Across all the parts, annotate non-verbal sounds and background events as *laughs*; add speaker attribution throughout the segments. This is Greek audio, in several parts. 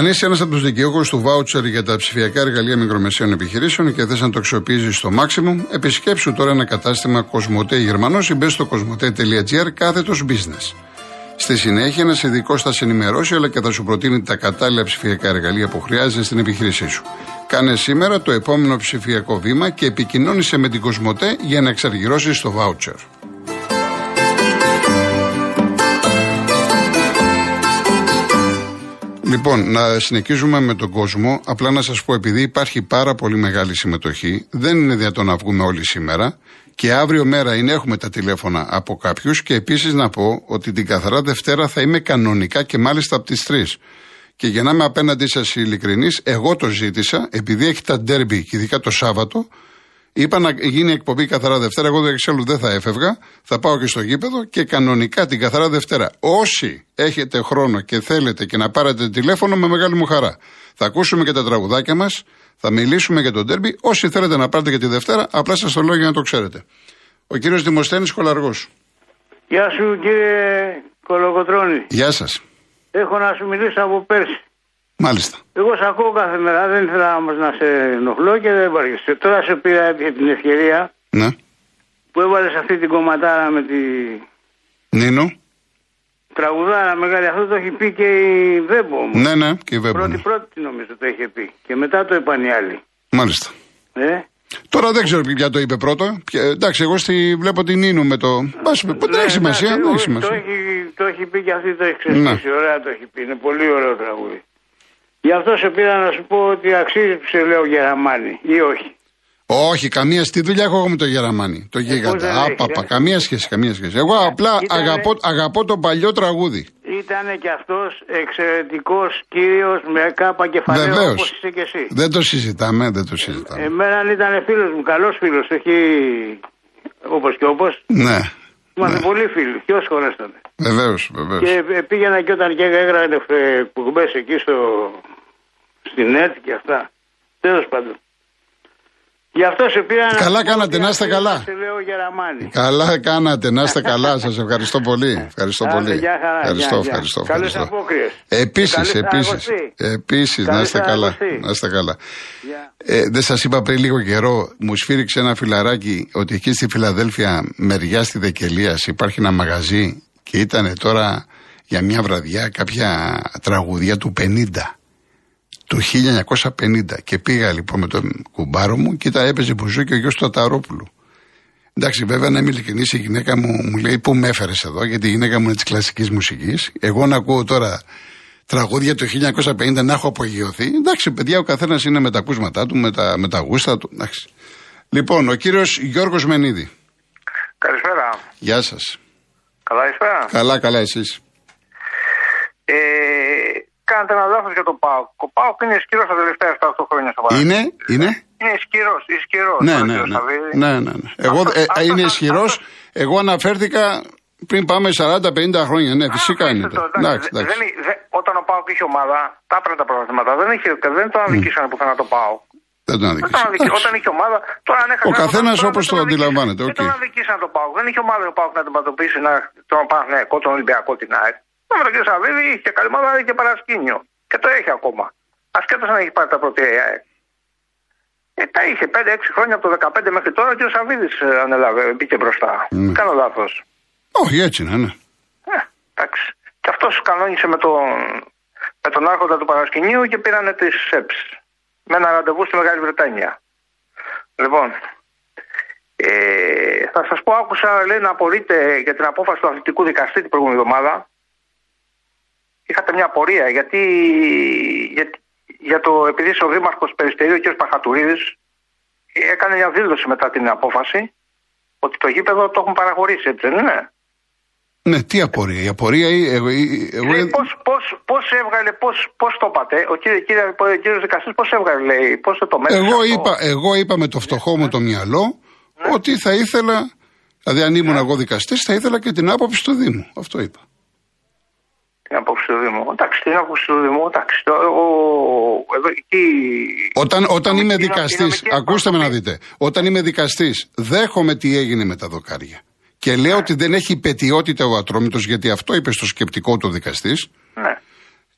Speaker 1: Αν είσαι ένας από τους δικαιούχους του βάουτσερ για τα ψηφιακά εργαλεία μικρομεσαίων επιχειρήσεων και θες να το αξιοποιήσεις στο maximum, επισκέψου τώρα ένα κατάστημα Κοσμοτέ Γερμανός ή μπες στο κοσμοτέ.gr κάθετος business. Στη συνέχεια, ένας ειδικός θα σε ενημερώσει αλλά και θα σου προτείνει τα κατάλληλα ψηφιακά εργαλεία που χρειάζεσαι στην επιχείρησή σου. Κάνε σήμερα το επόμενο ψηφιακό βήμα και επικοινώνησε με την Κοσμοτέ για να εξαργυρώσεις το βάουτσερ. Λοιπόν, να συνεχίζουμε με τον κόσμο. Απλά να σας πω, επειδή υπάρχει πάρα πολύ μεγάλη συμμετοχή, δεν είναι δυνατόν να βγούμε όλοι σήμερα. Και αύριο μέρα είναι, έχουμε τα τηλέφωνα από κάποιους. Και επίσης να πω ότι την καθαρά Δευτέρα θα είμαι κανονικά και μάλιστα από τις 3. Και για να είμαι απέναντί σας ειλικρινής, εγώ το ζήτησα, επειδή έχει τα ντέρμπι και ειδικά το Σάββατο, Είπα να γίνει εκπομπή καθαρά Δευτέρα. Εγώ δεν ξέρω, δεν θα έφευγα. Θα πάω και στο γήπεδο και κανονικά την καθαρά Δευτέρα. Όσοι έχετε χρόνο και θέλετε και να πάρετε τηλέφωνο, με μεγάλη μου χαρά. Θα ακούσουμε και τα τραγουδάκια μας. Θα μιλήσουμε για τον τέρμπι. Όσοι θέλετε να πάρετε και τη Δευτέρα, απλά σας το λέω για να το ξέρετε. Ο κύριος Δημοσθένης Κολαργός.
Speaker 2: Γεια σου κύριε Κολοκοτρόνη.
Speaker 1: Γεια σας.
Speaker 2: Έχω να σου μιλήσω από πέρσι.
Speaker 1: Μάλιστα.
Speaker 2: Εγώ σε ακούω κάθε μέρα, δεν ήθελα όμως να σε ενοχλώ και δεν υπάρχει. Τώρα σε πήρα την ευκαιρία
Speaker 1: Ναι.
Speaker 2: που έβαλες αυτή την κομματάρα με τη
Speaker 1: Νίνο.
Speaker 2: τραγουδάρα μεγάλη. Αυτό το έχει πει και η Βέμπο μου.
Speaker 1: Ναι, ναι, και η Βέμπο.
Speaker 2: Πρώτη πρώτη νομίζω το είχε πει. Και μετά το είπαν οι άλλοι.
Speaker 1: Μάλιστα.
Speaker 2: Ε;
Speaker 1: Τώρα δεν ξέρω ποια το είπε πρώτο. Ποια- εντάξει, εγώ στη, βλέπω την Νίνου με το. Μπας, δεν
Speaker 2: Ναι,
Speaker 1: έχει σημασία.
Speaker 2: εντάξει,
Speaker 1: Δεν έχει
Speaker 2: όχι,
Speaker 1: σημασία.
Speaker 2: Το έχει, το έχει πει και αυτή το έχει ξεσπίσει.
Speaker 1: Ναι.
Speaker 2: Ωραία το έχει πει. Είναι πολύ ωραίο τραγούδι. Γι' αυτό σε πήρα να σου πω ότι αξίζει που σε λέω Γεραμάνι ή όχι.
Speaker 1: Όχι, καμία στη δουλειά έχω εγώ με το Γεραμάνι. Το
Speaker 2: Ε, πώς δεν
Speaker 1: γίγαντα.
Speaker 2: έχεις,
Speaker 1: Άπαπα,
Speaker 2: ε;
Speaker 1: καμία σχέση, καμία σχέση. Εγώ απλά
Speaker 2: Ήτανε-
Speaker 1: αγαπώ, αγαπώ το παλιό τραγούδι.
Speaker 2: Ήταν και αυτός εξαιρετικός κύριος με κάπα κεφαλαίο
Speaker 1: Βεβαίως.
Speaker 2: όπως είσαι και εσύ.
Speaker 1: Δεν το συζητάμε, δεν το συζητάμε.
Speaker 2: Εμένα ήταν φίλος μου, καλός φίλος, όχι όπως και όπως.
Speaker 1: ναι,
Speaker 2: Είμαστε
Speaker 1: ναι.
Speaker 2: πολύ φίλοι, ποιος χωρές τότε.
Speaker 1: βεβαίως, βεβαίως.
Speaker 2: Και ε, πήγαινα και όταν και έγραφε κουκουμπές εκεί στο, στην ΕΤ και αυτά. Τέλος πάντων. Γι' αυτό σε πήρα να...
Speaker 1: Καλά
Speaker 2: σου πω
Speaker 1: κάνατε,
Speaker 2: ότι
Speaker 1: να είστε
Speaker 2: αξίζει
Speaker 1: καλά.
Speaker 2: Σε λέω Γεραμάνι.
Speaker 1: Καλά κάνατε, να είστε καλά. Σας ευχαριστώ πολύ. Ευχαριστώ
Speaker 2: Άντε,
Speaker 1: πολύ.
Speaker 2: γεια χαρά,
Speaker 1: Ευχαριστώ,
Speaker 2: γεια, γεια.
Speaker 1: ευχαριστώ.
Speaker 2: Καλές
Speaker 1: ευχαριστώ.
Speaker 2: απόκριες.
Speaker 1: Επίσης,
Speaker 2: Καλή
Speaker 1: επίσης.
Speaker 2: Σαραγωστή.
Speaker 1: Επίσης, να
Speaker 2: Καλή
Speaker 1: είστε καλά.
Speaker 2: Σαραγωστή.
Speaker 1: Να είστε καλά.
Speaker 2: Γεια.
Speaker 1: Ε, δεν σας είπα πριν λίγο καιρό, μου σφύριξε ένα φιλαράκι ότι εκεί στη Φιλαδέλφια, μεριά στη Δεκελίας, υπάρχει ένα μαγαζί και ήταν τώρα για μια βραδιά κάποια τραγουδία του 50. Του 1950. Και πήγα λοιπόν με τον κουμπάρο μου και τα έπαιζε μπουζού και ο γιος του Αταρόπουλου. Εντάξει, βέβαια, να είμαι ειλικρινής, η γυναίκα μου μου λέει πού με έφερες εδώ, γιατί η γυναίκα μου είναι της κλασικής μουσικής. Εγώ να ακούω τώρα τραγούδια του 1950 να έχω απογειωθεί. Εντάξει, παιδιά, ο καθένας είναι με τα ακούσματά του, με τα, με τα γούστα του. Εντάξει. Λοιπόν, ο κύριος Γιώργος Μενίδη.
Speaker 3: Καλησπέρα.
Speaker 1: Γεια σας.
Speaker 3: Καλά είστε;
Speaker 1: Καλά, καλά, εσείς.
Speaker 3: Ε, κάνατε ένα λάθος για τον Πάοκ. Ο Πάοκ είναι ισχυρός τα τελευταία 7-8 χρόνια στο Παναγιώτο.
Speaker 1: Είναι, είναι;
Speaker 3: Είναι ισχυρός, ισχυρός.
Speaker 1: Ναι, ναι, ναι. ναι, ναι, ναι. Εγώ, ε,
Speaker 3: Αυτό-
Speaker 1: είναι
Speaker 3: αυτό-
Speaker 1: ισχυρός.
Speaker 3: αυτό-
Speaker 1: Εγώ αναφέρθηκα πριν πάμε 40-50 χρόνια. Ναι, φυσικά είναι. το. Εντάξει, εντάξει.
Speaker 3: Δεν, δεν, όταν ο Πάοκ είχε ομάδα, τα έπαιρνε τα πρωταθλήματα. Δεν, είχε, δεν τον αδικήσανε πουθενά το Πάοκ.
Speaker 1: Δεν τον
Speaker 3: Δεν τον
Speaker 1: αδικήσα.
Speaker 3: αδικήσανε.
Speaker 1: Εντάξει.
Speaker 3: Όταν είχε ομάδα, τώρα αν έχασε.
Speaker 1: Ο καθένας
Speaker 3: τώρα
Speaker 1: όπως
Speaker 3: δεν
Speaker 1: το
Speaker 3: τον αδικήσανε.
Speaker 1: αντιλαμβάνεται,
Speaker 3: Δεν
Speaker 1: οκ.
Speaker 3: τον αδικήσανε το Πάοκ. Δεν είχε ομάδα ο Πάοκ να αντιμετωπίσει να, τον Παναθηναϊκό, τον Ολυμπιακό, την ΑΕΚ. Ο Μαυροκή Σαββίδη είχε καλή ομάδα, είχε παρασκήνιο. Και το έχει ακόμα. Ασχέτως αν έχει πάρει τα πρώτα η ΑΕΚ. Ε, τα είχε 5-6 χρόνια από το 15 μέχρι τώρα και ο Σαββίδης ανέλαβε, μπήκε μπροστά.
Speaker 1: Mm.
Speaker 3: Κάνω λάθος.
Speaker 1: Όχι, έτσι είναι, ναι.
Speaker 3: Ε, εντάξει. Και αυτός κανόνισε με τον, με τον άρχοντα του παρασκηνίου και πήρανε τις ΣΕΠΣ. Με ένα ραντεβού στη Μεγάλη Βρετανία. Λοιπόν, ε, θα σας πω, άκουσα λέει να απορείτε για την απόφαση του αθλητικού δικαστή την προηγούμενη εβδομάδα. Είχατε μια απορία γιατί, γιατί για το, επειδή είσαι ο Δήμαρχος Περιστερίου, ο κ. Παχατουρίδης, έκανε μια δήλωση μετά την απόφαση ότι το γήπεδο το έχουν παραχωρήσει, έτσι δεν είναι;
Speaker 1: Ναι, τι απορία. Η απορία. ή- Εγώ, ή- εγώ,
Speaker 3: Λέει, πώς, πώς, πώς έβγαλε, πώς, πώς το είπατε, ο κύριε, κύριε, ο κύριος δικαστής πώς έβγαλε, λέει, πώς το μέτρησε
Speaker 1: εγώ,
Speaker 3: αυτό;
Speaker 1: είπα, εγώ είπα με το φτωχό μου το μυαλό ότι θα ήθελα, δηλαδή αν ήμουν εγώ δικαστής, θα ήθελα και την άποψη του Δήμου. Αυτό είπα.
Speaker 3: Την απόψη του Δήμου. Εντάξει, την άποψη του Δήμου, εντάξει. Το, ο, εδώ, εκεί,
Speaker 1: Όταν, όταν
Speaker 3: η
Speaker 1: είμαι
Speaker 3: νομική- η
Speaker 1: δικαστή,
Speaker 3: νομική
Speaker 1: ακούστε με να
Speaker 3: εκπροσωπή-
Speaker 1: δείτε. Όταν είμαι δικαστής, δέχομαι τι έγινε με τα δοκάρια. Και λέω ότι δεν έχει πετιότητα ο ατρόμητος, γιατί αυτό είπε στο σκεπτικό του δικαστής.
Speaker 3: Ναι.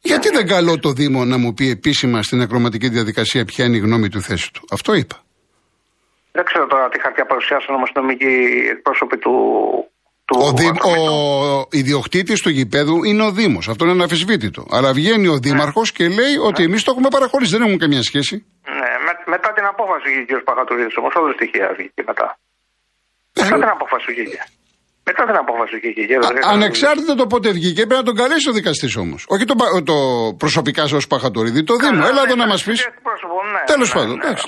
Speaker 1: Γιατί δεν καλώ το Δήμο να μου πει επίσημα στην ακροματική διαδικασία ποια είναι η γνώμη του θέση του. Αυτό είπα.
Speaker 3: Δεν ξέρω τώρα τι χαρτιά παρουσιάσαν όμως νομικοί εκπρόσωποι του. Του
Speaker 1: Ο, δι...
Speaker 3: Ατρομήτου.
Speaker 1: ο ιδιοκτήτης του γηπέδου είναι ο Δήμος. Αυτό είναι αναφυσβήτητο. Αλλά βγαίνει ο Δήμαρχος και λέει ότι εμείς το έχουμε παραχωρήσει. Δεν έχουμε καμία σχέση.
Speaker 3: Ναι, με, μετά την απόφαση βγήκε ο κ. Παχατουρίδη όμως, όλο στοιχεία βγήκε μετά. Μετά την απόφαση βγήκε. Μετά την απόφαση βγήκε. και δεν-
Speaker 1: Α- Ανεξάρτητα το πότε βγήκε, πρέπει να τον καλέσει ο δικαστής όμως. Όχι το, πα- το προσωπικά σας ως Παχατορίδη, το Δήμο.
Speaker 3: Καλά,
Speaker 1: Έλα εδώ
Speaker 3: ναι,
Speaker 1: να μας πεις.
Speaker 3: και εκπρόσωπο, ναι,
Speaker 1: Τέλος
Speaker 3: ναι,
Speaker 1: πάντων,
Speaker 3: ναι,
Speaker 1: εντάξει,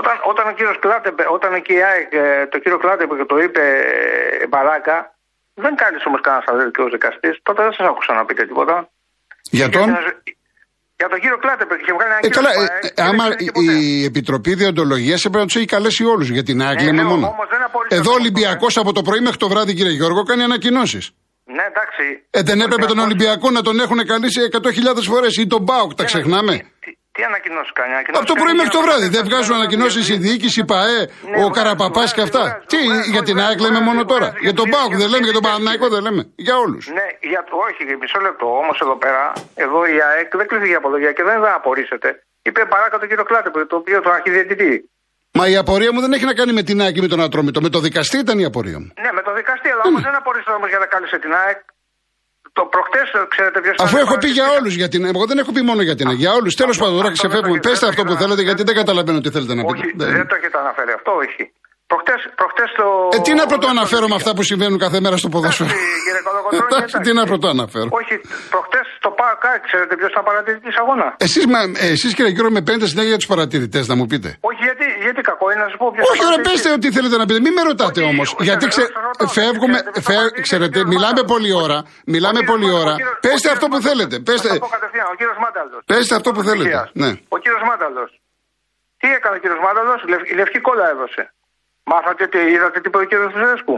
Speaker 1: τώρα αυτά
Speaker 3: απολύτως
Speaker 1: είναι.
Speaker 3: βλέπω όμως. Όταν, όταν ο κύριος Κλάτεμπε, όταν εκεί η ΑΕΚ, ε, το κύριο Κλάτεμπε και το είπε ε, Μπαράκα, δεν κάλεσε όμως κανένας αδελφικό δικαστής, τότε δεν σας άκουσα να πείτε τίποτα.
Speaker 1: Για τον;
Speaker 3: Για τον κύριο Κλάτεμπε και είχε βγάλει ένα
Speaker 1: Ε,
Speaker 3: κύριο
Speaker 1: καλά,
Speaker 3: στην
Speaker 1: ε,
Speaker 3: ΑΕΚ
Speaker 1: ε,
Speaker 3: και δεν
Speaker 1: άμα
Speaker 3: ξέρει και
Speaker 1: η,
Speaker 3: ποτέ.
Speaker 1: η Επιτροπή Διοντολογίας έπρεπε να τους έχει καλέσει όλους για την ΑΕΚ,
Speaker 3: Ναι,
Speaker 1: λέμε
Speaker 3: ναι,
Speaker 1: μόνο.
Speaker 3: όμως δεν απορρίψατε
Speaker 1: Εδώ ο
Speaker 3: αυτό,
Speaker 1: Ολυμπιακός από το πρωί μέχρι το βράδυ, κύριε Γιώργο, κάνει ανακοινώσεις.
Speaker 3: Ναι, εντάξει.
Speaker 1: Ε, δεν έπρεπε τον Ολυμπιακός να τον έχουν καλήσει 100.000 φορές ή τον Μπάουκ, τα
Speaker 3: Τι
Speaker 1: ξεχνάμε;
Speaker 3: Ανα- Τι, τι ανακοινώσεις κάνει, ανακοινώσεις
Speaker 1: Από το πρωί
Speaker 3: κάνει
Speaker 1: μέχρι το
Speaker 3: για να
Speaker 1: βράδυ.
Speaker 3: πάρει
Speaker 1: Δεν
Speaker 3: τα
Speaker 1: βγάζουν
Speaker 3: λεφτά,
Speaker 1: ανακοινώσεις η
Speaker 3: βγάζει.
Speaker 1: διοίκηση, η ΠαΕ,
Speaker 3: Ναι,
Speaker 1: ο
Speaker 3: βγάζει,
Speaker 1: Καραπαπάς και
Speaker 3: βγάζει,
Speaker 1: αυτά.
Speaker 3: βγάζει,
Speaker 1: Τι,
Speaker 3: βγάζει,
Speaker 1: για την
Speaker 3: βγάζει,
Speaker 1: ΑΕΚ λέμε
Speaker 3: βγάζει,
Speaker 1: μόνο
Speaker 3: βγάζει,
Speaker 1: τώρα.
Speaker 3: βγάζει,
Speaker 1: Για τον
Speaker 3: βγάζει,
Speaker 1: Μπάουκ δεν
Speaker 3: βγάζει,
Speaker 1: λέμε, για τον
Speaker 3: βγάζει,
Speaker 1: Παναναϊκό δεν λέμε. Για όλους.
Speaker 3: Ναι, για το, όχι, μισό λεπτό. Όμως εδώ πέρα, εδώ η ΑΕΚ δεν κλείθηκε για απολογία και δεν θα απορρίσετε. Είπε παράκατο κύριο Κλάτεπο, το οποίο το αρχιδιαιτητή.
Speaker 1: Μα η απορία μου δεν έχει να κάνει με την ΑΕΚ και με τον Ατρόμητο. Με το δικαστή ήταν η απορία μου.
Speaker 3: Ναι, με το δικαστή, αλλά όμως δεν απορρίσετε όμως για να κάλεσε την ΑΕΚ. Το προχτές, ξέρετε ποιος
Speaker 1: Αφού έχω πει για όλους για την Εγώ δεν έχω πει μόνο για την ΑΕΚ. Για όλου. Τέλος πάντων, τώρα
Speaker 3: αυτό
Speaker 1: ξεφεύγουμε.
Speaker 3: δεν το-
Speaker 1: Πέστε
Speaker 3: δεν
Speaker 1: αυτό
Speaker 3: το
Speaker 1: που
Speaker 3: έχετε
Speaker 1: θέλετε,
Speaker 3: να-
Speaker 1: γιατί δεν καταλαβαίνω τι θέλετε να πείτε.
Speaker 3: Όχι,
Speaker 1: Δεν-
Speaker 3: δεν το έχετε αναφέρει αυτό, όχι. Προχτές, προχτές το...
Speaker 1: Ε, τι να πρωτοαναφέρω με αυτά που συμβαίνουν κάθε μέρα στο ποδόσφαιρο;
Speaker 3: Εντάξει, κύριε Κολοκοτρώνη,
Speaker 1: Εντάξει,
Speaker 3: εντάξει.
Speaker 1: τι να πρωτοαναφέρω;
Speaker 3: Όχι, προχτές το ΠΑΚ, ξέρετε ποιος ήταν παρατηρητής αγώνα;
Speaker 1: Εσείς, μα- εσείς κύριε Γιώργο με παίρνετε συνέχεια για τους παρατηρητές να μου πείτε.
Speaker 3: Όχι, γιατί, γιατί κακό είναι να σας πω ποιος
Speaker 1: Όχι,
Speaker 3: ήταν
Speaker 1: ωραία,
Speaker 3: παρατηρητής.
Speaker 1: πέστε ό,τι θέλετε να πείτε. Μην με ρωτάτε
Speaker 3: Όχι,
Speaker 1: όμως.
Speaker 3: όχι,
Speaker 1: Γιατί
Speaker 3: όχι,
Speaker 1: ξε...
Speaker 3: όχι, όχι, όχι,
Speaker 1: φεύγουμε.
Speaker 3: όχι, όχι,
Speaker 1: φε-
Speaker 3: όχι, όχι,
Speaker 1: Ξέρετε,
Speaker 3: όχι,
Speaker 1: μιλάμε
Speaker 3: όχι,
Speaker 1: πολλή
Speaker 3: όχι,
Speaker 1: ώρα.
Speaker 3: όχι,
Speaker 1: Μιλάμε
Speaker 3: ο
Speaker 1: πολλή
Speaker 3: κύριος-
Speaker 1: ώρα.
Speaker 3: ο κύριος-
Speaker 1: Πέστε
Speaker 3: ο
Speaker 1: αυτό που
Speaker 3: κύριος
Speaker 1: θέλετε.
Speaker 3: Μάνταλος.
Speaker 1: Πέστε.
Speaker 3: Θα το πω κατευθείαν, ο κύριος Μάνταλος.
Speaker 1: Πέστε αυτό που θέλετε. Ναι.
Speaker 3: Ο κύριος Μάνταλος. Τι έκανε ο κύριος Μάνταλος, η λευκή κόλλα έδωσε. Μάθατε τι, είδατε τι είπε ο κύριος Φρέσκου.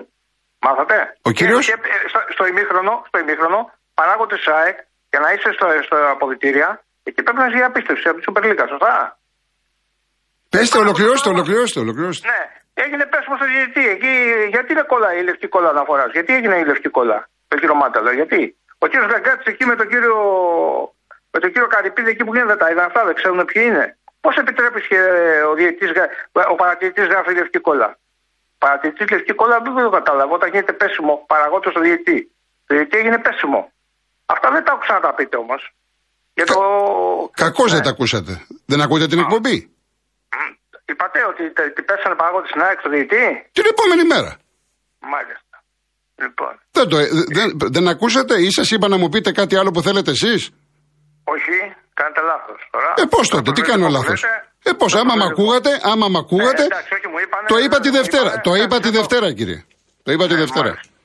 Speaker 3: Μάθατε;
Speaker 1: Ο κύριος;
Speaker 3: Και, και, στο, στο ημίχρονο, στο ημίχρονο παράγονται ΣΑΕΚ για να είσαι στο, στο αποδητήρια εκεί πρέπει να είσαι για απίστευση από τη Σούπερ Λίγκα, σωστά.
Speaker 1: Πέστε, ολοκληρώστε, ολοκληρώστε, ολοκληρώστε.
Speaker 3: Ναι, έγινε πέσιμο στο διαιτητή. Εκεί, γιατί είναι κόλλα η λευκή κόλλα αναφοράς, γιατί έγινε η λευκή κόλλα, το κύριο Μάταλα, γιατί; Ο κύριος Γκαγκάτση εκεί με τον κύριο, με τον κύριο Καρυπίδη εκεί που γίνεται τα είδα αυτά, δεν ξέρουν ποιοι είναι. Πώς επιτρέπεις και ο, διαιτητής, γρα- ο παρατηρητής γράφει λευκή κόλλα; Παρατηρητής λευκή κόλλα δεν το κατάλαβα. Όταν γίνεται πέσιμο, παραγόντως στο διαιτητή. Το διαιτητή έγινε πέσιμο. Αυτά δεν τα άκουσα να τα πείτε όμως. Για το.
Speaker 1: Κακώς
Speaker 3: Ναι.
Speaker 1: δεν τα ακούσατε. Δεν ακούτε την εκπομπή;
Speaker 3: Μ, Είπατε ότι τε- τι πέσανε παράγοντε στην ΑΕΚ στο διαιτητή;
Speaker 1: Την επόμενη μέρα.
Speaker 3: Μάλιστα. Λοιπόν.
Speaker 1: Δεν, το, ε, δεν, δεν ακούσατε ή σας είπα να μου πείτε κάτι άλλο που θέλετε εσείς;
Speaker 3: Όχι, κάνετε λάθος τώρα.
Speaker 1: Ε, πώς τότε,
Speaker 3: Το
Speaker 1: τι κάνω
Speaker 3: προβλέπετε,
Speaker 1: λάθος;
Speaker 3: λέτε,
Speaker 1: Ε, πώς,
Speaker 3: το
Speaker 1: άμα με
Speaker 3: προβλέπετε.
Speaker 1: ακούγατε, άμα με ακούγατε.
Speaker 3: Ε, εντάξει, όχι, μου είπανε,
Speaker 1: το είπα τη
Speaker 3: μου
Speaker 1: Δευτέρα.
Speaker 3: είπανε,
Speaker 1: Το
Speaker 3: εντάξει,
Speaker 1: είπα τη
Speaker 3: αυτό.
Speaker 1: Δευτέρα, κύριε. Το είπα τη
Speaker 3: Ε,
Speaker 1: Δευτέρα.
Speaker 3: μάλιστα.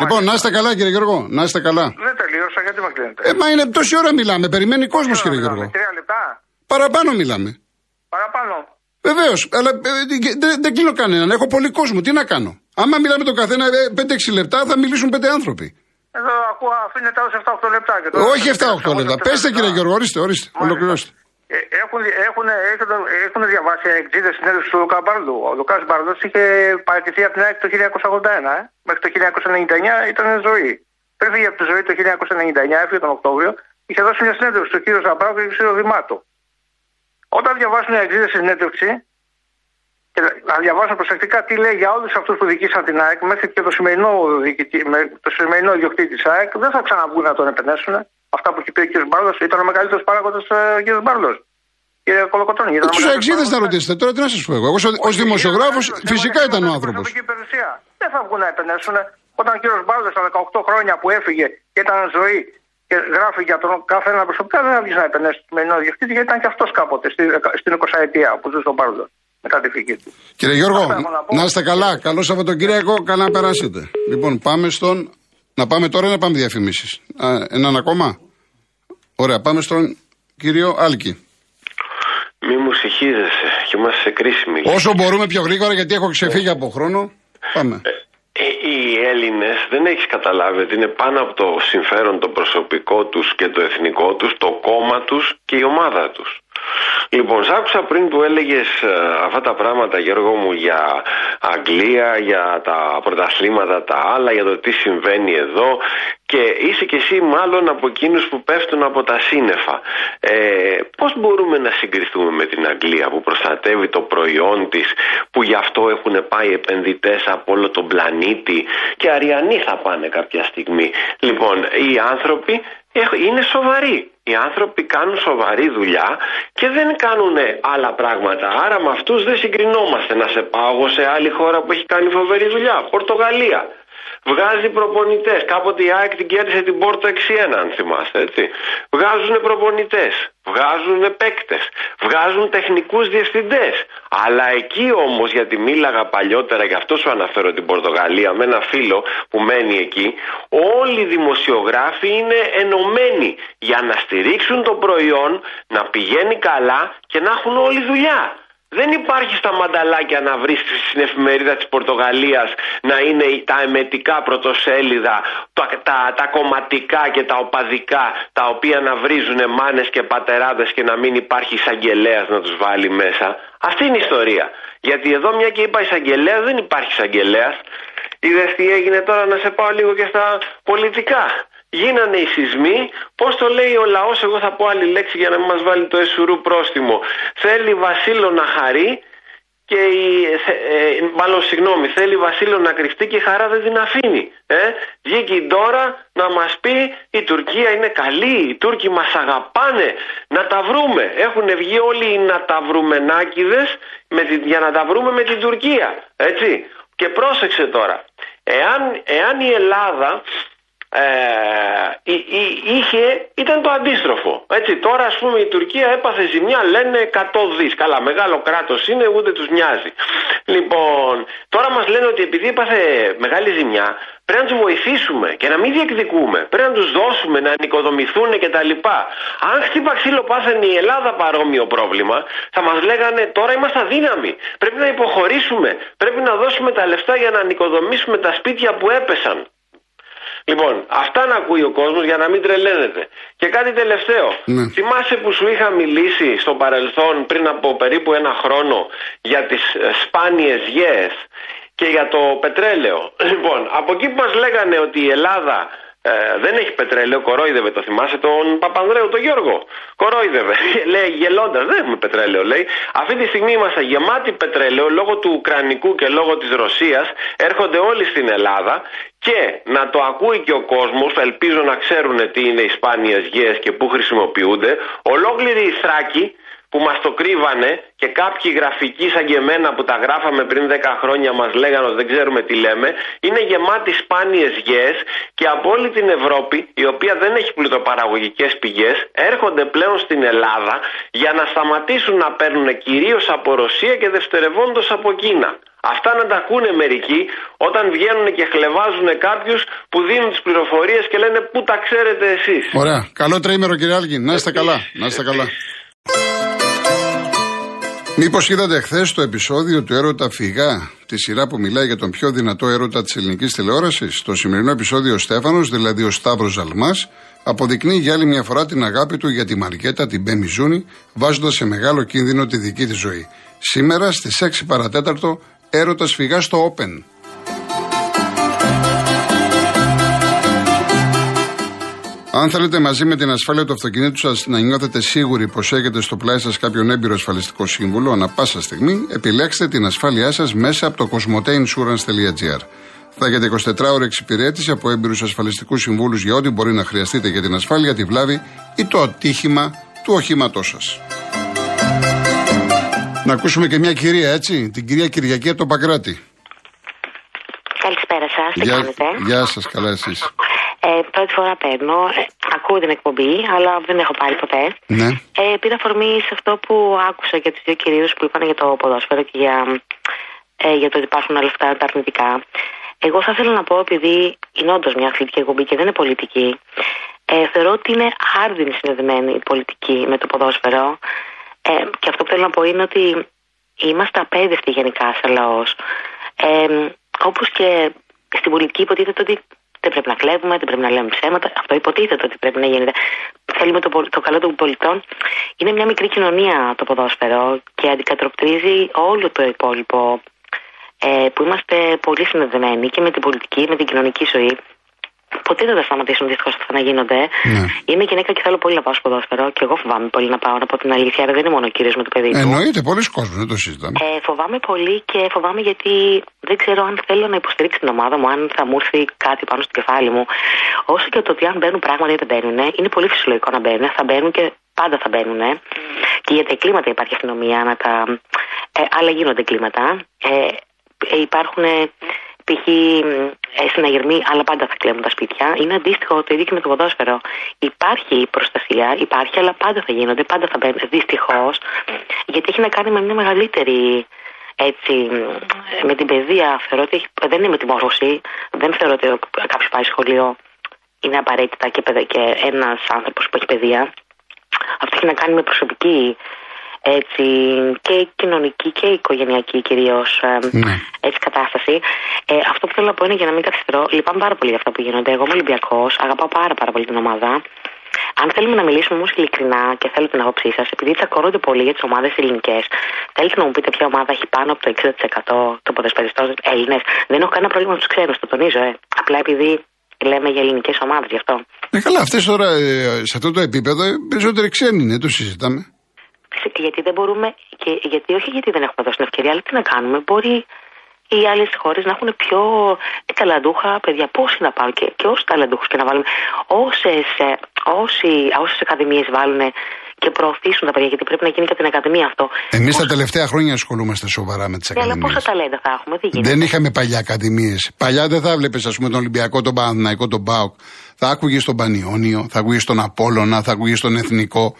Speaker 1: Λοιπόν, να είστε καλά, κύριε Γιώργο. Να είστε καλά.
Speaker 3: Δεν τελείωσα, γιατί με κλείνετε;
Speaker 1: Ε, μα είναι τόση ώρα μιλάμε. Περιμένει κόσμος,
Speaker 3: Πόση
Speaker 1: κύριε
Speaker 3: ώρα
Speaker 1: Γιώργο.
Speaker 3: μιλάμε, Τρία λεπτά.
Speaker 1: Παραπάνω μιλάμε.
Speaker 3: Παραπάνω.
Speaker 1: Βεβαίως. Αλλά ε, ε, δεν δεν κλείνω κανέναν. Έχω πολύ κόσμο. Τι να κάνω. Άμα μιλάμε τον καθένα ε, 5-6 λεπτά, θα μιλήσουν 5 άνθρωποι.
Speaker 3: Εδώ ακούω, αφήνεται άλλω 7-8 λεπτά. Και τώρα-
Speaker 1: Όχι 7-8 λεπτά. Πέστε, κύριε Γιώργο, ορίστε, ορίστε.
Speaker 3: Μάλιστα.
Speaker 1: Ολοκληρώστε.
Speaker 3: Ε, Έχουν, έχουν, έχουν, έχουν διαβάσει εξήδε συνέντευξης του Λουκά Μπαρλού. Ο Λουκά Μπαρλού είχε παραιτηθεί από την ΑΕΚ το 1981. Ε. Μέχρι το 1999 ήταν ζωή. Πριν φύγει από τη ζωή το 1999, έφυγε τον Οκτώβριο, είχε δώσει μια συνέντευξη στον κύριο Ζαμπράου και τον κύριο Δημάτο. Όταν διαβάσουν οι εξήδε συνέντευξη, και να διαβάσουν προσεκτικά τι λέει για όλους αυτούς που δικήσαν την ΑΕΚ μέχρι και το σημερινό, διοικητή, με το σημερινό ιδιοκτήτη της ΑΕΚ, δεν θα ξαναβγούν να τον επενέσουν. Αυτά που έχει πει ο κ. Μπάρλος ήταν ο μεγαλύτερος παράγοντας ο κ. Μπάρλος. Κύριε Κολοκοτρόνη, ήταν ο
Speaker 1: Τους
Speaker 3: μεγαλύτερος
Speaker 1: εξήδε να
Speaker 3: παράγοντας.
Speaker 1: ρωτήσετε τώρα, τι να σας πω εγώ. Εγώ ω
Speaker 3: Όχι,
Speaker 1: δημοσιογράφο
Speaker 3: κύριε Μπάρλος,
Speaker 1: φυσικά
Speaker 3: εγώ
Speaker 1: ήταν ο
Speaker 3: έχω
Speaker 1: άνθρωπος.
Speaker 3: προσωπική υπηρεσία. Δεν θα βγουν να επενέσουν. Όταν ο κ. Μπάρλος στα 18 χρόνια που έφυγε και ήταν ζωή και γράφει για τον κάθε ένα προσωπικά, δεν θα βγεις να επενέσει το σημερινό διοκτήτη γιατί ήταν και αυτός κάποτε στη- στην 20 ετία που ζούσε ο Μπάρλος μετά τη φυγή του.
Speaker 1: Κύριε Γιώργο,
Speaker 3: Αυτά έχω να πω.
Speaker 1: να είστε καλά. Καλό Σαββατοκύριακο, καλά να περάσετε. Λοιπόν, πάμε στον. Να πάμε τώρα ή να πάμε διαφημίσεις; Έναν ακόμα; Ωραία, πάμε στον κύριο Άλκη.
Speaker 4: Μη μου συγχύζεσαι και είμαστε σε κρίσιμη λύση.
Speaker 1: Όσο μπορούμε πιο γρήγορα, γιατί έχω ξεφύγει από χρόνο. Πάμε.
Speaker 4: Ε, οι Έλληνες δεν έχεις καταλάβει ότι είναι πάνω από το συμφέρον το προσωπικό τους και το εθνικό τους, το κόμμα τους και η ομάδα τους. Λοιπόν, σ' άκουσα πριν που έλεγες ε, αυτά τα πράγματα Γιώργο μου για Αγγλία, για τα πρωταθλήματα τα άλλα, για το τι συμβαίνει εδώ και είσαι και εσύ μάλλον από εκείνους που πέφτουν από τα σύννεφα. Ε, πώς μπορούμε να συγκριθούμε με την Αγγλία που προστατεύει το προϊόν της, που γι' αυτό έχουν πάει επενδυτές από όλο τον πλανήτη και αριανοί θα πάνε κάποια στιγμή. Λοιπόν, οι άνθρωποι είναι σοβαροί. Οι άνθρωποι κάνουν σοβαρή δουλειά και δεν κάνουν άλλα πράγματα. Άρα με αυτούς δεν συγκρινόμαστε. Να σε πάω σε άλλη χώρα που έχει κάνει φοβερή δουλειά. Πορτογαλία. Βγάζει προπονητές. Κάποτε η ΑΕΚ την κέρδισε την Πόρτο 6-1, αν θυμάστε, έτσι. Βγάζουν προπονητές. Βγάζουν παίκτες. Βγάζουν τεχνικούς διευθυντές. Αλλά εκεί όμως, γιατί μίλαγα παλιότερα, γι' αυτό σου αναφέρω την Πορτογαλία, με ένα φίλο που μένει εκεί, όλοι οι δημοσιογράφοι είναι ενωμένοι για να στηρίξουν το προϊόν, να πηγαίνει καλά και να έχουν όλη δουλειά. Δεν υπάρχει στα μανταλάκια να βρεις στην εφημερίδα της Πορτογαλίας να είναι τα εμετικά πρωτοσέλιδα, τα, τα, τα κομματικά και τα οπαδικά τα οποία να βρίζουν μάνες και πατεράδες και να μην υπάρχει εισαγγελέας να τους βάλει μέσα. Αυτή είναι η ιστορία. Γιατί εδώ μια και είπα εισαγγελέας δεν υπάρχει εισαγγελέας. Είδες τι έγινε τώρα να σε πάω λίγο και στα πολιτικά γίνανε οι σεισμοί. Πώς το λέει ο λαός, εγώ θα πω άλλη λέξη για να μην μας βάλει το εσουρού πρόστιμο. Θέλει Βασίλο να χαρεί και η, ε, μάλλον συγγνώμη, θέλει Βασίλειο να κρυφτεί και η χαρά δεν την αφήνει. Ε; Βγήκε τώρα να μας πει η Τουρκία είναι καλή, οι Τούρκοι μας αγαπάνε, να τα βρούμε. Έχουν βγει όλοι οι να τα βρούμενάκιδες για να τα βρούμε με την Τουρκία. Έτσι. Και πρόσεξε τώρα, εάν, εάν η Ελλάδα ε, είχε, ήταν το αντίστροφο. Έτσι, τώρα ας πούμε η Τουρκία έπαθε ζημιά, λένε 100 δις. Καλά, μεγάλο κράτος είναι, ούτε τους νοιάζει. Λοιπόν, τώρα μας λένε ότι επειδή έπαθε μεγάλη ζημιά, πρέπει να τους βοηθήσουμε και να μην διεκδικούμε. Πρέπει να τους δώσουμε, να ανοικοδομηθούν κτλ. Αν χτύπα ξύλο πάθαινε η Ελλάδα παρόμοιο πρόβλημα, θα μας λέγανε τώρα είμαστε αδύναμοι. Πρέπει να υποχωρήσουμε. Πρέπει να δώσουμε τα λεφτά για να ανοικοδομήσουμε τα σπίτια που έπεσαν. Λοιπόν, αυτά να ακούει ο κόσμος για να μην τρελαίνεται. Και κάτι τελευταίο. Ναι. Θυμάσαι που σου είχα μιλήσει στο παρελθόν πριν από περίπου ένα χρόνο για τις ε, σπάνιες γέες και για το πετρέλαιο. *clears throat* Λοιπόν, από εκεί που μας λέγανε ότι η Ελλάδα ε, δεν έχει πετρέλαιο, κορόιδευε, το θυμάσαι τον Παπανδρέου, τον Γιώργο. Κορόιδευε. *laughs* λέει γελώντας, δεν έχουμε πετρέλαιο, λέει. Αυτή τη στιγμή είμαστε γεμάτοι πετρέλαιο λόγω του Ουκρανικού και λόγω της Ρωσίας. Έρχονται όλοι στην Ελλάδα και να το ακούει και ο κόσμος, ελπίζω να ξέρουν τι είναι οι σπάνιες γέες και πού χρησιμοποιούνται. Ολόκληρη η Θράκη που μας το κρύβανε και κάποιοι γραφικοί σαν και εμένα που τα γράφαμε πριν 10 χρόνια μας λέγανε ότι δεν ξέρουμε τι λέμε είναι γεμάτη σπάνιες γέες και από όλη την Ευρώπη η οποία δεν έχει πλουτοπαραγωγικές πηγές έρχονται πλέον στην Ελλάδα για να σταματήσουν να παίρνουν κυρίως από Ρωσία και δευτερευόντως από Κίνα. Αυτά να τα ακούνε μερικοί όταν βγαίνουν και χλεβάζουν κάποιους που δίνουν τις πληροφορίες και λένε Πού τα ξέρετε εσείς;
Speaker 1: Ωραία. Καλό τρίμερο, κύριε Άλγη. Να είστε καλά. Να είστε καλά. Μήπως είδατε χθες το επεισόδιο του έρωτα Φυγά, τη σειρά που μιλάει για τον πιο δυνατό έρωτα της ελληνικής τηλεόρασης; Το σημερινό επεισόδιο ο Στέφανος, δηλαδή ο Σταύρος Ζαλμάς, αποδεικνύει για άλλη μια φορά την αγάπη του για τη Μαρκέτα, την Μπέμι Ζούνη, βάζοντας σε μεγάλο κίνδυνο τη δική της ζωή. Σήμερα στις 6 παρατέταρτο, έρωτας Φυγά στο Open. Αν θέλετε μαζί με την ασφάλεια του αυτοκινήτου σας να νιώθετε σίγουροι πως έχετε στο πλάι σας κάποιον έμπειρο ασφαλιστικό σύμβουλο, ανα πάσα στιγμή επιλέξτε την ασφάλειά σας μέσα από το cosmoteinsurance.gr. Θα έχετε 24 ώρε εξυπηρέτηση από έμπειρους ασφαλιστικούς συμβούλους για ό,τι μπορεί να χρειαστείτε για την ασφάλεια, τη βλάβη ή το ατύχημα του οχήματός σας. Να ακούσουμε και μια κυρία, έτσι, την κυρία Κυριακή από το Παγκράτη.
Speaker 5: Καλησπέρα σας, τι κάνετε;
Speaker 1: Γεια σας, καλά εσείς.
Speaker 5: Ε, πρώτη φορά παίρνω. Ε, ακούω την εκπομπή, αλλά δεν έχω πάρει ποτέ.
Speaker 1: Ναι.
Speaker 5: Ε, πήρα αφορμή σε αυτό που άκουσα για τους δύο κυρίους που είπαν για το ποδόσφαιρο και για, ε, για το ότι υπάρχουν όλα αυτά τα αρνητικά. Εγώ θα ήθελα να πω, επειδή είναι όντως μια αθλητική εκπομπή και δεν είναι πολιτική, ε, θεωρώ ότι είναι άρδινη συνδεδεμένη η πολιτική με το ποδόσφαιρο. Ε, και αυτό που θέλω να πω είναι ότι είμαστε απέδευτοι γενικά σαν λαός. Ε, Όπως και στην πολιτική υποτίθεται ότι δεν πρέπει να κλέβουμε, δεν πρέπει να λέμε ψέματα. Αυτό υποτίθεται ότι πρέπει να γίνεται. Θέλουμε το, το καλό των πολιτών. Είναι μια μικρή κοινωνία το ποδόσφαιρο και αντικατοπτρίζει όλο το υπόλοιπο ε, που είμαστε πολύ συνδεδεμένοι και με την πολιτική, με την κοινωνική ζωή. Ποτέ δεν θα σταματήσουν δυστυχώς αυτά να γίνονται.
Speaker 1: Ναι.
Speaker 5: Είμαι γυναίκα και θέλω πολύ να πάω στο ποδόσφαιρο και εγώ φοβάμαι πολύ να πάω, να πω την αλήθεια. Άρα δεν είναι μόνο ο κύριος με το παιδί του.
Speaker 1: Εννοείται, πολλοί κόσμοι, δεν το συζητάμε.
Speaker 5: Ε, φοβάμαι πολύ και φοβάμαι γιατί δεν ξέρω αν θέλω να υποστηρίξει την ομάδα μου, αν θα μου έρθει κάτι πάνω στο κεφάλι μου. Όσο και το ότι αν μπαίνουν πράγματα ή δεν μπαίνουν, είναι πολύ φυσιολογικό να μπαίνουν, θα μπαίνουν και πάντα θα μπαίνουν. Και για τα εγκλήματα υπάρχει αστυνομία να τα. Ε, άλλα γίνονται εγκλήματα. Ε, ε, υπάρχουν π.χ. Ε, συναγερμοί, αλλά πάντα θα κλέβουν τα σπίτια. Είναι αντίστοιχο το ίδιο και με το ποδόσφαιρο. Υπάρχει προστασία, υπάρχει, αλλά πάντα θα γίνονται, πάντα θα μπαίνουν. Δυστυχώς, γιατί έχει να κάνει με μια μεγαλύτερη έτσι, με την παιδεία. Θεωρώ ότι έχει, δεν είναι με τη μόρφωση. Δεν θεωρώ ότι κάποιος πάει σχολείο είναι απαραίτητα και, και ένας άνθρωπος που έχει παιδεία. Αυτό έχει να κάνει με προσωπική έτσι, και κοινωνική και οικογενειακή κυρίως
Speaker 1: Ναι.
Speaker 5: έτσι κατάσταση. Ε, αυτό που θέλω να πω είναι για να μην καθυστερώ, λυπάμαι πάρα πολύ για αυτά που γίνονται. Εγώ είμαι Ολυμπιακός, αγαπάω πάρα, πάρα πολύ την ομάδα. Αν θέλουμε να μιλήσουμε όμως ειλικρινά και θέλω την άποψή σας, επειδή τσακώνονται πολύ για τις ομάδες ελληνικές, θέλετε να μου πείτε ποια ομάδα έχει πάνω από το 60% των ποδοσφαιριστών Έλληνες. Δεν έχω κανένα πρόβλημα με τους ξένους, το τονίζω, ε. Απλά επειδή λέμε για ελληνικές ομάδες γι' αυτό.
Speaker 1: Ε, καλά, αυτές τώρα ε, σε αυτό το επίπεδο ε, περισσότεροι ξένοι είναι, το συζητάμε.
Speaker 5: Γιατί δεν μπορούμε, και, γιατί όχι γιατί δεν έχουμε δώσει την ευκαιρία, αλλά τι να κάνουμε. Μπορεί οι άλλες χώρες να έχουν πιο ταλαντούχα παιδιά. Πόσοι να πάρουν και, και όσους ταλαντούχους και να βάλουμε. Όσες όσες ακαδημίες βάλουν και προωθήσουν τα παιδιά, γιατί πρέπει να γίνει και την Ακαδημία αυτό.
Speaker 1: Εμείς τα τελευταία χρόνια ασχολούμαστε σοβαρά με τις
Speaker 5: Ναι, αλλά
Speaker 1: ακαδημίες.
Speaker 5: πόσα ταλέντα θα έχουμε, δεν γίνεται.
Speaker 1: Δεν είχαμε παλιά ακαδημίες. Παλιά δεν θα έβλεπε, ας πούμε, τον Ολυμπιακό, τον Παναθηναϊκό, τον Μπάουκ. Θα άκουγες τον Πανιόνιο, θα άκουγες τον Απόλωνα, θα άκουγες τον Εθνικό.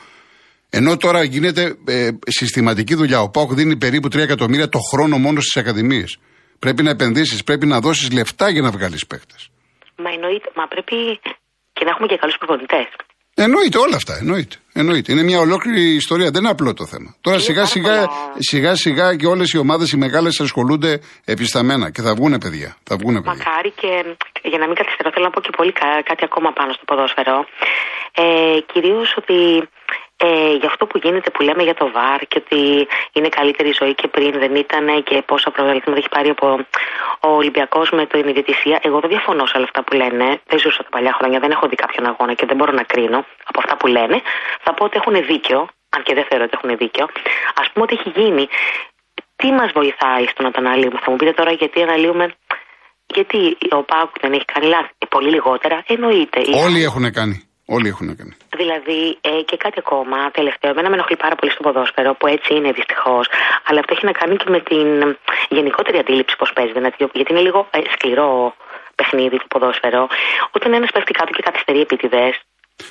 Speaker 1: Ενώ τώρα γίνεται ε, συστηματική δουλειά. Ο Πάουκ δίνει περίπου 3 εκατομμύρια το χρόνο μόνο στις ακαδημίες. Πρέπει να επενδύσεις, πρέπει να δώσεις λεφτά για να βγάλεις παίχτε.
Speaker 5: Μα εννοείται, μα πρέπει και να έχουμε και καλούς προπονητές.
Speaker 1: Εννοείται όλα αυτά, εννοείται. εννοείται. Είναι μια ολόκληρη ιστορία, δεν είναι απλό το θέμα. Τώρα
Speaker 5: Είναι
Speaker 1: σιγά
Speaker 5: πάρα
Speaker 1: σιγά,
Speaker 5: πολλά.
Speaker 1: σιγά σιγά και όλες οι ομάδες οι μεγάλες ασχολούνται επισταμένα και θα βγουν παιδιά. Θα βγουν παιδιά.
Speaker 5: Μακάρι και για να μην καθυστερώ, θέλω να πω και πολύ κα- κάτι ακόμα πάνω στο ποδόσφαιρο. Ε, Κυρίως ότι ε, για αυτό που γίνεται που λέμε για το ΒΑΡ και ότι είναι καλύτερη ζωή και πριν δεν ήταν και πόσα προγραμματισματα έχει πάρει από ο Ολυμπιακός με την ιδιαιτησία. Εγώ δεν διαφωνώ σε όλα αυτά που λένε. Δεν ζούσα τα παλιά χρόνια, δεν έχω δει κάποιον αγώνα και δεν μπορώ να κρίνω από αυτά που λένε. Θα πω ότι έχουν δίκιο, αν και δεν θεωρώ ότι έχουν δίκιο. Α πούμε ότι έχει γίνει. Τι μας βοηθάει στο να το αναλύουμε; Θα μου πείτε τώρα γιατί αναλύουμε γιατί ο Πάουκ δεν έχει κάνει λάθη. Ε, Πολύ λιγότερα, εννοείται. Οι
Speaker 1: Όλοι έχουν κάνει. Όλοι έχουν κάνει.
Speaker 5: Δηλαδή, ε, και κάτι ακόμα τελευταίο. Εμένα με ενοχλεί πάρα πολύ στο ποδόσφαιρο, που έτσι είναι δυστυχώς. Αλλά αυτό έχει να κάνει και με την γενικότερη αντίληψη πώς παίζεται. να- Γιατί είναι λίγο ε, σκληρό παιχνίδι το ποδόσφαιρο. Όταν ένας πέφτει κάτω και καθυστερεί επίτηδες.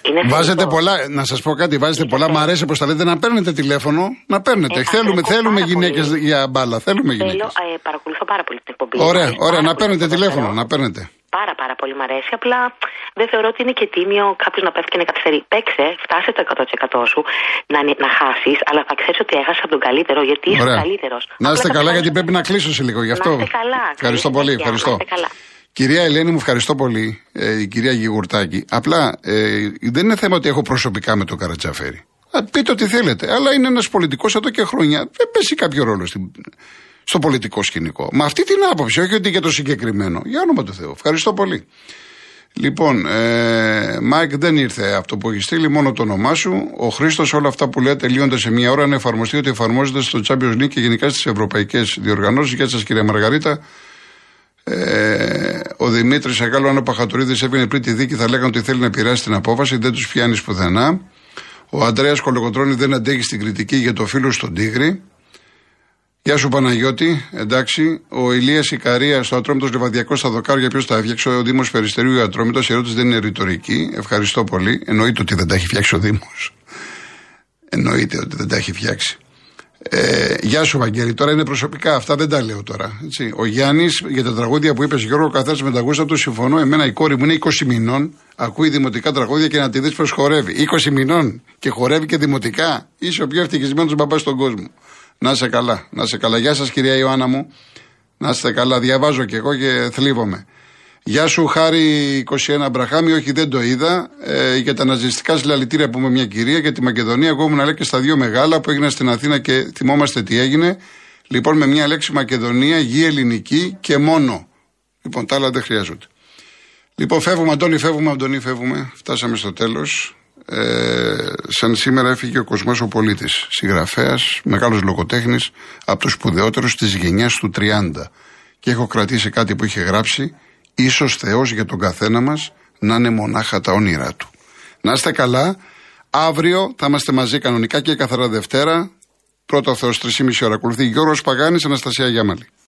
Speaker 5: Είναι
Speaker 1: Βάζετε
Speaker 5: θετικό.
Speaker 1: πολλά, να σας πω κάτι, βάζετε πολλά. Μ' αρέσει πώ τα λέτε να παίρνετε τηλέφωνο. Να παίρνετε.
Speaker 5: Ε,
Speaker 1: θέλουμε
Speaker 5: ακούω
Speaker 1: θέλουμε
Speaker 5: πάρα
Speaker 1: γυναίκες
Speaker 5: πολύ.
Speaker 1: για μπάλα. Θέλουμε
Speaker 5: Θέλω,
Speaker 1: γυναίκες.
Speaker 5: ε, παρακολουθώ πάρα πολύ την εκπομπή.
Speaker 1: Ωραία,
Speaker 5: Πάρα
Speaker 1: ωραία. Να
Speaker 5: πολύ
Speaker 1: παίρνετε
Speaker 5: το
Speaker 1: τηλέφωνο.
Speaker 5: ποδόσφαιρο.
Speaker 1: Να παίρνετε.
Speaker 5: Πάρα πάρα πολύ μ' αρέσει. Απλά δεν θεωρώ ότι είναι και τίμιο κάποιος να πέφτει και να καθυστερεί. Παίξε, φτάσε το 100% σου να, να χάσεις, αλλά θα ξέρεις ότι έχασε από τον καλύτερο γιατί είσαι
Speaker 1: Ωραία.
Speaker 5: καλύτερος.
Speaker 1: Να είστε καλά, γιατί πρέπει να κλείσω σε λίγο γι' αυτό.
Speaker 5: Να είστε καλά.
Speaker 1: Ευχαριστώ
Speaker 5: Καλή
Speaker 1: πολύ.
Speaker 5: συνέχεια.
Speaker 1: Ευχαριστώ.
Speaker 5: Να είστε καλά.
Speaker 1: Κυρία Ελένη, μου ευχαριστώ πολύ. Ε, η κυρία Γιγουρτάκη. Απλά ε, δεν είναι θέμα ότι έχω προσωπικά με τον Καρατζαφέρη. Α, πείτε ό,τι θέλετε. Αλλά είναι ένας πολιτικός εδώ και χρόνια. Δεν παίζει κάποιο ρόλο στην, στο πολιτικό σκηνικό. Με αυτή την άποψη, όχι ότι για το συγκεκριμένο. Για όνομα του Θεού. Ευχαριστώ πολύ. Λοιπόν, ε, Μάικ, δεν ήρθε αυτό που έχει στείλει, μόνο το όνομά σου. Ο Χρήστος, όλα αυτά που λέτε τελείονται σε μία ώρα να εφαρμοστεί ότι εφαρμόζεται στο Champions League και γενικά στις ευρωπαϊκές διοργανώσεις. Γεια σας, κυρία Μαργαρίτα. Ε, ο Δημήτρης Αγάλο, αν ο Παχατουρίδης έβγαινε πριν τη δίκη, θα λέγανε ότι θέλει να επηρεάσει την απόφαση, δεν τους πιάνεις πουθενά. Ο Αντρέα Κολοκοτρόνη δεν αντέχει στην κριτική για το φίλο στον Τίγρη. Γεια σου Παναγιώτη, εντάξει. Ο Ηλίας Ικαρίας, στο Ατρόμητος Λεβαδιακός στα δοκάρια, ποιος τα έφτιαξε. Ο Δήμος Περιστερίου ή ο Ατρόμητος. Η ερώτηση δεν είναι ρητορική. Ευχαριστώ πολύ. Εννοείται ότι δεν τα έχει φτιάξει ο Δήμος. Εννοείται ότι δεν τα έχει φτιάξει. Ε, γεια σου, Βαγγέλη. Τώρα είναι προσωπικά. Αυτά δεν τα λέω τώρα. Έτσι. Ο Γιάννης για τα τραγούδια που είπες, Γιώργο, καθένας με τα γούστα του συμφωνώ. Εμένα η κόρη μου είναι 20 μηνών. Ακούει δημοτικά τραγούδια και να τη δεις πω χορεύει. 20 μηνών και χορεύει και δημοτικά. Είσαι ο πιο ευτυχισμένος μπαμπάς στον κόσμο. Να είσαι καλά. Να είσαι καλά. Γεια σας, κυρία Ιωάννα μου. Να είστε καλά. Διαβάζω κι εγώ και θλίβομαι. Γεια σου, Χάρη 21 Μπραχάμι. Όχι, δεν το είδα. Ε, για τα ναζιστικά συλλαλητήρια που είμαι μια κυρία. Για τη Μακεδονία, εγώ ήμουν λέει και στα δύο μεγάλα που έγιναν στην Αθήνα και θυμόμαστε τι έγινε. Λοιπόν, με μια λέξη Μακεδονία, γη ελληνική και μόνο. Λοιπόν, τα άλλα δεν χρειάζονται. Λοιπόν, φεύγουμε, Αντώνη, φεύγουμε, Αντώνη, φεύγουμε. Φτάσαμε στο τέλος. Ε, σαν σήμερα έφυγε ο Κοσμός ο Πολίτης, συγγραφέας, μεγάλος λογοτέχνης, από του σπουδαιότερου της γενιάς του 30. Και έχω κρατήσει κάτι που είχε γράψει. Ίσως Θεός για τον καθένα μας να είναι μονάχα τα όνειρά του. Να είστε καλά. Αύριο θα είμαστε μαζί κανονικά και καθαρά Δευτέρα. Πρώτο Θεός 3,5 ώρα. Ακολουθεί Γιώργος Παγάνης, Αναστασία Γιάμαλη.